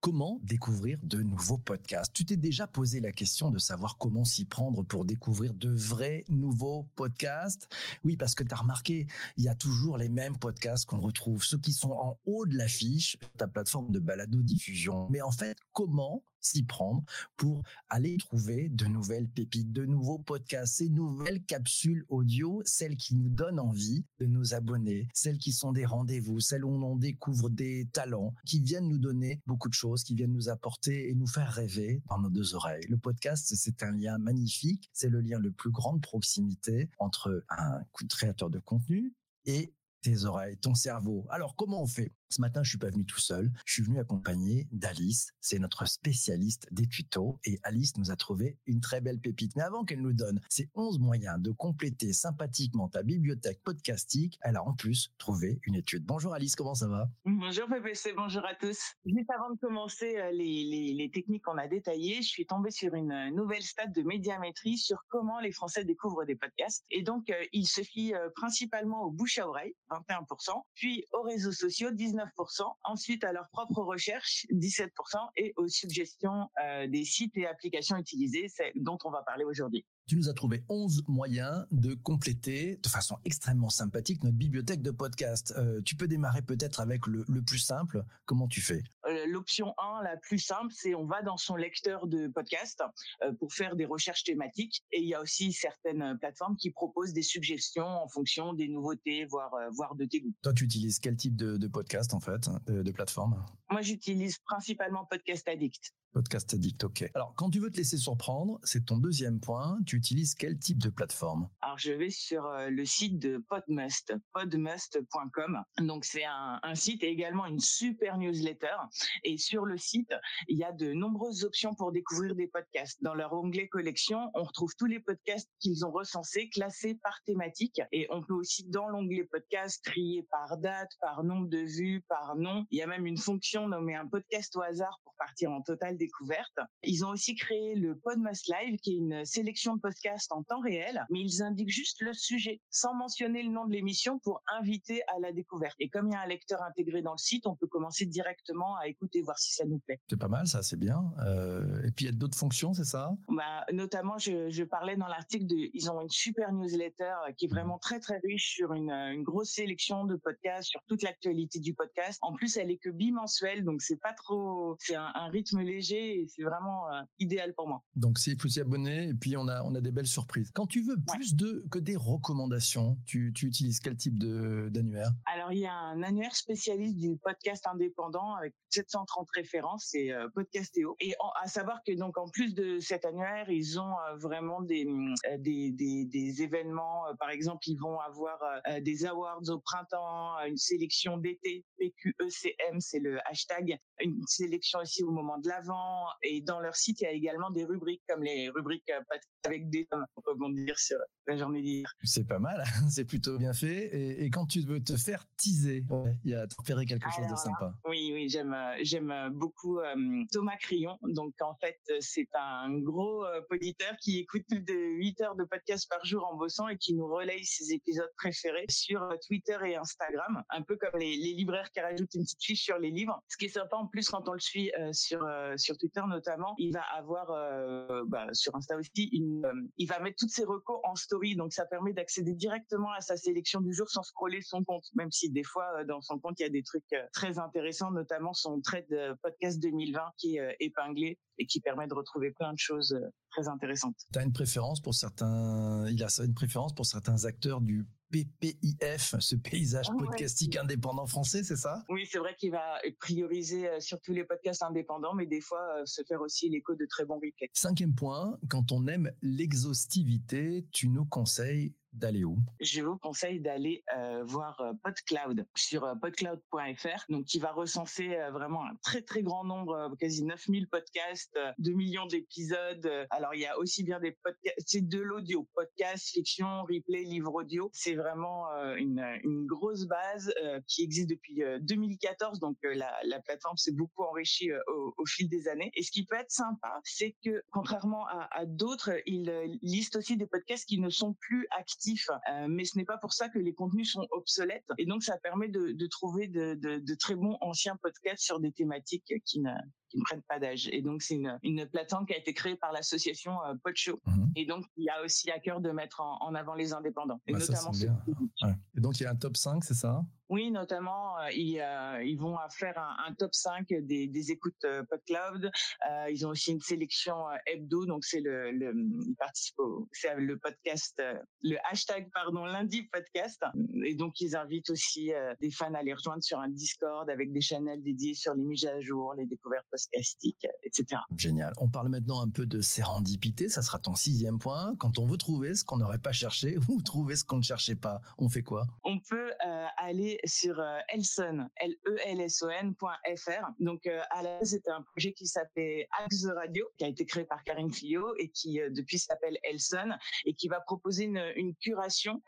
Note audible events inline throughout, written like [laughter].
Comment découvrir de nouveaux podcasts? Tu t'es déjà posé la question de savoir comment s'y prendre pour découvrir de vrais nouveaux podcasts? Oui, parce que tu as remarqué, il y a toujours les mêmes podcasts qu'on retrouve, ceux qui sont en haut de l'affiche, ta plateforme de balado-diffusion. Mais en fait, comment s'y prendre pour aller trouver de nouvelles pépites, de nouveaux podcasts, ces nouvelles capsules audio, celles qui nous donnent envie de nous abonner, celles qui sont des rendez-vous, celles où on découvre des talents, qui viennent nous donner beaucoup de choses, qui viennent nous apporter et nous faire rêver dans nos deux oreilles. Le podcast, c'est un lien magnifique, c'est le lien le plus grand de proximité entre un créateur de contenu et tes oreilles, ton cerveau. Alors, comment on fait? Ce matin, je suis pas venu tout seul. Je suis venu accompagné d'Alice. C'est notre spécialiste des tutos. Et Alice nous a trouvé une très belle pépite. Mais avant qu'elle nous donne ces 11 moyens de compléter sympathiquement ta bibliothèque podcastique, elle a en plus trouvé une étude. Bonjour Alice, comment ça va? Bonjour PPC, bonjour à tous. Juste avant de commencer euh, les, techniques qu'on a détaillées, je suis tombée sur une nouvelle stat de médiamétrie sur comment les Français découvrent des podcasts. Et donc, euh, il se fie euh, principalement aux bouche à oreille, 21%, puis aux réseaux sociaux, 19 ensuite à leur propre recherche, 17%, et aux suggestions euh, des sites et applications utilisées, dont on va parler aujourd'hui tu nous as trouvé 11 moyens de compléter de façon extrêmement sympathique notre bibliothèque de podcasts. Euh, tu peux démarrer peut-être avec le, plus simple. Comment tu fais? L'option 1, la plus simple, c'est on va dans son lecteur de podcast euh, pour faire des recherches thématiques. Et il y a aussi certaines plateformes qui proposent des suggestions en fonction des nouveautés, voire, voire de tes goûts. Toi, tu utilises quel type de, podcast en fait, de, de plateforme? Moi, j'utilise principalement Podcast Addict. Podcast Addict, ok. Alors, quand tu veux te laisser surprendre, c'est ton deuxième point. Tu utilises quel type de plateforme? Alors, je vais sur euh, le site de Podmust, podmust.com. Donc, c'est un, site et également une super newsletter. Et sur le site, il y a de nombreuses options pour découvrir des podcasts. Dans leur onglet collection, on retrouve tous les podcasts qu'ils ont recensés, classés par thématique. Et on peut aussi, dans l'onglet podcast, trier par date, par nombre de vues, par nom. Il y a même une fonction nommée un podcast au hasard pour partir en total découverte. Ils ont aussi créé le Podmas Live, qui est une sélection de podcasts en temps réel, mais ils indiquent juste le sujet, sans mentionner le nom de l'émission pour inviter à la découverte. Et comme il y a un lecteur intégré dans le site, on peut commencer directement à écouter, voir si ça nous plaît. C'est pas mal, ça, c'est bien. Euh, et puis il y a d'autres fonctions, c'est ça? Bah, Notamment, je, parlais dans l'article de, ils ont une super newsletter qui est vraiment très très riche sur une, une grosse sélection de podcasts, sur toute l'actualité du podcast. En plus, elle est que bimensuelle, donc c'est pas trop, c'est un, un rythme léger et c'est vraiment euh, idéal pour moi. Donc, il faut s'y abonner et puis on a, on a des belles surprises. Quand tu veux plus de, que des recommandations, tu, tu utilises quel type d'annuaire? Alors, il y a un annuaire spécialiste du podcast indépendant avec 730 références, c'est euh, Podcastéo. Et à savoir que donc en plus de cet annuaire, ils ont euh, vraiment des, des, des, des, événements. par exemple, ils vont avoir des awards au printemps, une sélection d'été, PQECM, c'est le hashtag, une sélection aussi au moment de l'avant et dans leur site, il y a également des rubriques comme les rubriques euh, avec des pour rebondir sur la journée d'hier. C'est pas mal, [laughs] c'est plutôt bien fait. Et, quand tu veux te faire teaser, il y a repéré quelque chose de sympa. Oui, oui, j'aime euh, j'aime euh, beaucoup Thomas Crillon. Donc en fait, c'est un gros poditeur qui écoute plus de 8 heures de podcast par jour en bossant et qui nous relaye ses épisodes préférés sur Twitter et Instagram, un peu comme les, libraires qui rajoutent une petite fiche sur les livres. Ce qui est sympa en plus quand on le suit sur sur Twitter notamment, il va avoir euh, bah, sur Insta aussi, euh, il va mettre toutes ses recos en story, donc ça permet d'accéder directement à sa sélection du jour sans scroller son compte, même si des fois euh, dans son compte il y a des trucs très intéressants, notamment son trade podcast 2020 qui est épinglé et qui permet de retrouver plein de choses très intéressantes. Tu as une préférence pour certains, il a une préférence pour certains acteurs du PPIF, ce paysage podcastique indépendant français, c'est ça? Oui, c'est vrai qu'il va prioriser euh, sur tous les podcasts indépendants, mais des fois euh, se faire aussi l'écho de très bons replays. Cinquième point, quand on aime l'exhaustivité, tu nous conseilles Je vous conseille d'aller euh, voir euh, PodCloud sur euh, podcloud.fr, donc qui va recenser vraiment un très très grand nombre, quasi 9000 podcasts, 2 millions d'épisodes. Alors il y a aussi bien des podcasts, c'est de l'audio, podcast, fiction, replay, livre audio. C'est vraiment une, grosse base qui existe depuis 2014, donc la, la, plateforme s'est beaucoup enrichie au, fil des années. Et ce qui peut être sympa, c'est que contrairement à, à d'autres, il liste aussi des podcasts qui ne sont plus actifs euh, mais ce n'est pas pour ça que les contenus sont obsolètes. Et donc, ça permet de, trouver de, très bons anciens podcasts sur des thématiques qui ne, qui ne prennent pas d'âge. Et donc, c'est une, une plateforme qui a été créée par l'association euh, Podshow. Mhm. Et donc, il y a aussi à cœur de mettre en, avant les indépendants. Et bah, notamment ceux Et donc, il y a un top 5, c'est ça? Oui, notamment, euh, ils, euh, ils, vont faire un, un, top 5 des, des écoutes euh, PodCloud. Euh, ils ont aussi une sélection hebdo, donc c'est le, le ils participent au, c'est le podcast, le hashtag pardon lundi podcast. Et donc ils invitent aussi des fans à les rejoindre sur un Discord avec des channels dédiés sur les mises à jour, les découvertes podcastiques, etc. Génial. On parle maintenant un peu de sérendipité. Ça sera ton sixième point. Quand on veut trouver ce qu'on n'aurait pas cherché [laughs] ou trouver ce qu'on ne cherchait pas, on fait quoi? On peut aller sur euh, Elson, l e l s o n.fr. Donc euh, à la base c'était un projet qui s'appelait Axe Radio, qui a été créé par Karine Fillot et qui euh, depuis s'appelle Elson et qui va proposer une, curation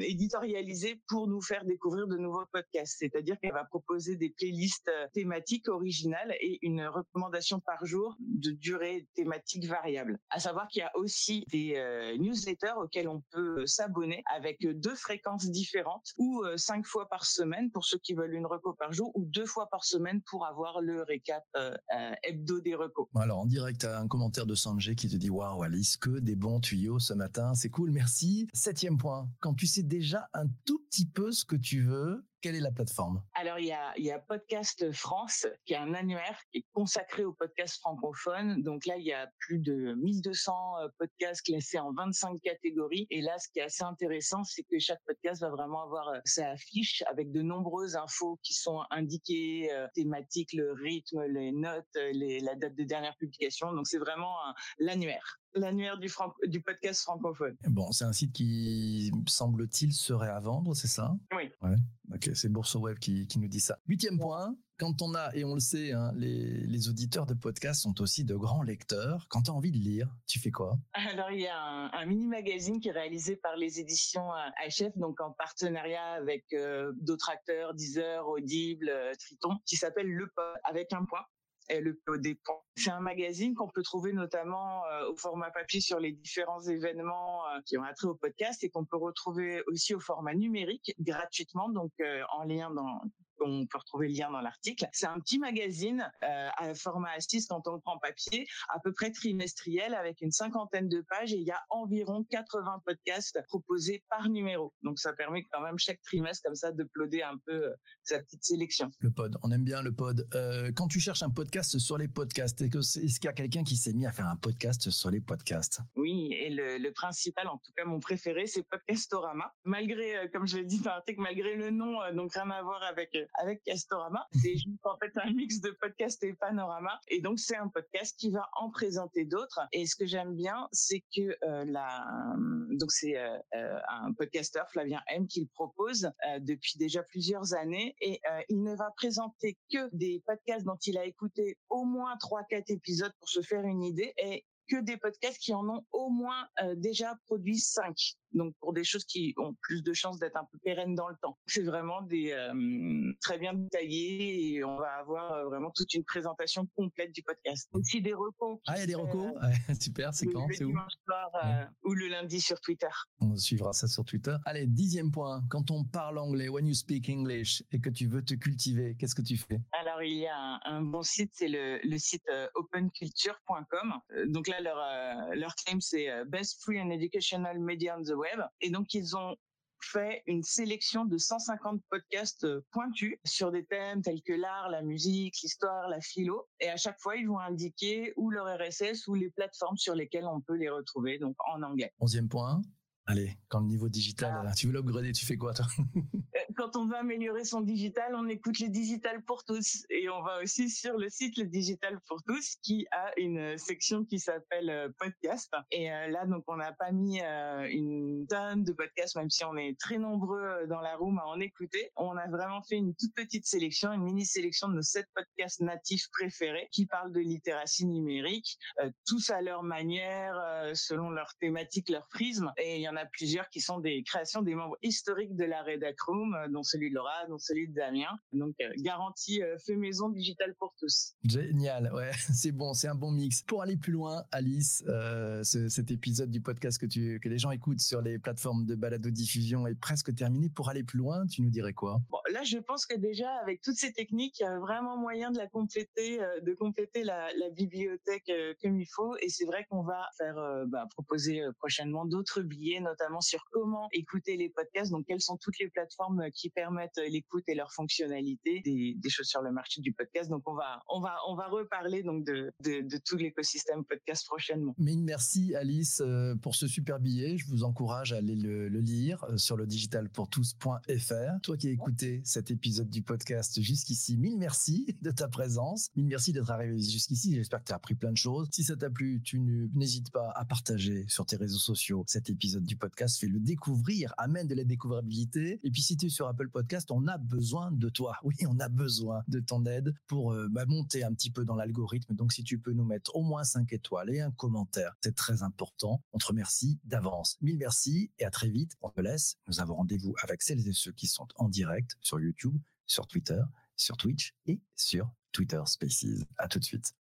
éditorialisée pour nous faire découvrir de nouveaux podcasts. C'est-à-dire qu'elle va proposer des playlists thématiques originales et une recommandation par jour de durée thématique variable. À savoir qu'il y a aussi des newsletters auxquels on peut s'abonner avec deux fréquences différentes ou cinq fois par semaine pour ceux qui veulent une reco par jour ou deux fois par semaine pour avoir le récap euh, euh, hebdo des recos. Alors en direct, un commentaire de Sanjay qui te dit waouh Alice, que des bons tuyaux ce matin, c'est cool, merci. Septième point, quand tu sais déjà un tout petit peu ce que tu veux, quelle est la plateforme? Alors, il y a, il y a Podcast France, qui est un annuaire qui est consacré aux podcasts francophones. Donc là, il y a plus de 1200 euh, podcasts classés en 25 catégories. Et là, ce qui est assez intéressant, c'est que chaque podcast va vraiment avoir euh, sa fiche avec de nombreuses infos qui sont indiquées, euh, thématiques, le rythme, les notes, les, la date de dernière publication. Donc, c'est vraiment l'annuaire l'annuaire du, du podcast francophone. Bon, c'est un site qui, semble-t-il, serait à vendre, c'est ça? Oui. Ouais. C'est Bourse Web qui, nous dit ça. Huitième point, quand on a, et on le sait, hein, les, auditeurs de podcast sont aussi de grands lecteurs. Quand tu as envie de lire, tu fais quoi? Alors, il y a un, un mini-magazine qui est réalisé par les éditions HF, euh, donc en partenariat avec euh, d'autres acteurs, Deezer, Audible, euh, Triton, qui s'appelle Le Pod, avec un point. LEPOD. C'est un magazine qu'on peut trouver notamment euh, au format papier sur les différents événements euh, qui ont attrait au podcast et qu'on peut retrouver aussi au format numérique gratuitement, donc euh, en lien dans on peut retrouver le lien dans l'article. C'est un petit magazine euh, à format A6 quand on le prend papier, à peu près trimestriel avec une cinquantaine de pages et il y a environ 80 podcasts proposés par numéro. Donc ça permet quand même chaque trimestre comme ça de ploder un peu euh, sa petite sélection. Le pod, on aime bien le pod. Euh, quand tu cherches un podcast sur les podcasts, est-ce qu'il y a quelqu'un qui s'est mis à faire un podcast sur les podcasts? Oui, et le, le, principal, en tout cas mon préféré, c'est Podcastorama. Malgré, comme je l'ai dit dans l'article, malgré le nom, donc rien à voir avec avec Castorama. C'est juste en fait un mix de podcast et panorama. Et donc c'est un podcast qui va en présenter d'autres. Et ce que j'aime bien, c'est que euh, la donc c'est euh, euh, un podcasteur Flavien M qui le propose depuis déjà plusieurs années et il ne va présenter que des podcasts dont il a écouté au moins trois quatre épisodes pour se faire une idée et que des podcasts qui en ont au moins déjà produit cinq donc pour des choses qui ont plus de chances d'être un peu pérennes dans le temps. C'est vraiment des euh, très bien détaillés et on va avoir euh, vraiment toute une présentation complète du podcast. Aussi des recos. Ah, il y a des recos euh, [laughs] Super, c'est quand C'est où soir, Ou le lundi sur Twitter. On suivra ça sur Twitter. Allez, dixième point. Quand on parle anglais, when you speak English et que tu veux te cultiver, qu'est-ce que tu fais? Alors, il y a un, un bon site, c'est le, le, site openculture.com. Donc là, leur, leur claim, c'est Best Free and Educational Media on the et donc, ils ont fait une sélection de 150 podcasts euh, pointus sur des thèmes tels que l'art, la musique, l'histoire, la philo. Et à chaque fois, ils vont indiquer ou leur RSS ou les plateformes sur lesquelles on peut les retrouver, donc en anglais. Onzième point. Allez, quand le niveau digital, ah. tu veux l'upgrader, tu fais quoi toi euh, Quand on veut améliorer son digital, on écoute les digital pour tous et on va aussi sur le site le digital pour tous qui a une section qui s'appelle euh, podcast et euh, là donc on n'a pas mis une tonne de podcasts même si on est très nombreux dans la room à en écouter. On a vraiment fait une toute petite sélection, une mini sélection de nos sept podcasts natifs préférés qui parlent de littératie numérique, tous à leur manière, selon leur thématique, leur prisme et il y en a plusieurs qui sont des créations des membres historiques de la Redacroom, dont celui de Laura, dont celui de Damien. Donc, garantie fait maison digital pour tous. Génial, ouais, [laughs] c'est bon, c'est un bon mix. Pour aller plus loin, Alice, cet épisode du podcast que, tu, que les gens écoutent sur les plateformes de balado-diffusion est presque terminé. Pour aller plus loin, tu nous dirais quoi? Bon, Là, je pense que déjà, avec toutes ces techniques, il y a vraiment moyen de la compléter, de compléter la, la bibliothèque comme il faut. Et c'est vrai qu'on va faire euh, bah, proposer euh, prochainement d'autres billets, notamment sur comment écouter les podcasts. Donc, quelles sont toutes les plateformes euh, qui permettent l'écoute et leur fonctionnalité des, choses sur le marché du podcast. Donc, on va, on va, on va reparler donc de, de, tout l'écosystème podcast prochainement. Mais merci Alice pour ce super billet. Je vous encourage à aller le, lire sur le digitalpourtous.fr. Toi qui as écouté cet épisode du podcast jusqu'ici, mille merci de ta présence. Mille merci d'être arrivé jusqu'ici. J'espère que tu as appris plein de choses. Si ça t'a plu, tu n'hésites pas à partager sur tes réseaux sociaux cet épisode podcast, fais-le découvrir, amène de la découvrabilité. Et puis si tu es sur Apple Podcast, on a besoin de toi. [laughs] Oui, on a besoin de ton aide pour euh, bah, monter un petit peu dans l'algorithme. Donc si tu peux nous mettre au moins 5 étoiles et un commentaire, c'est très important. On te remercie d'avance. Mille merci et à très vite. On te laisse. Nous avons rendez-vous avec celles et ceux qui sont en direct sur YouTube, sur Twitter, sur Twitch et sur Twitter Spaces. À tout de suite.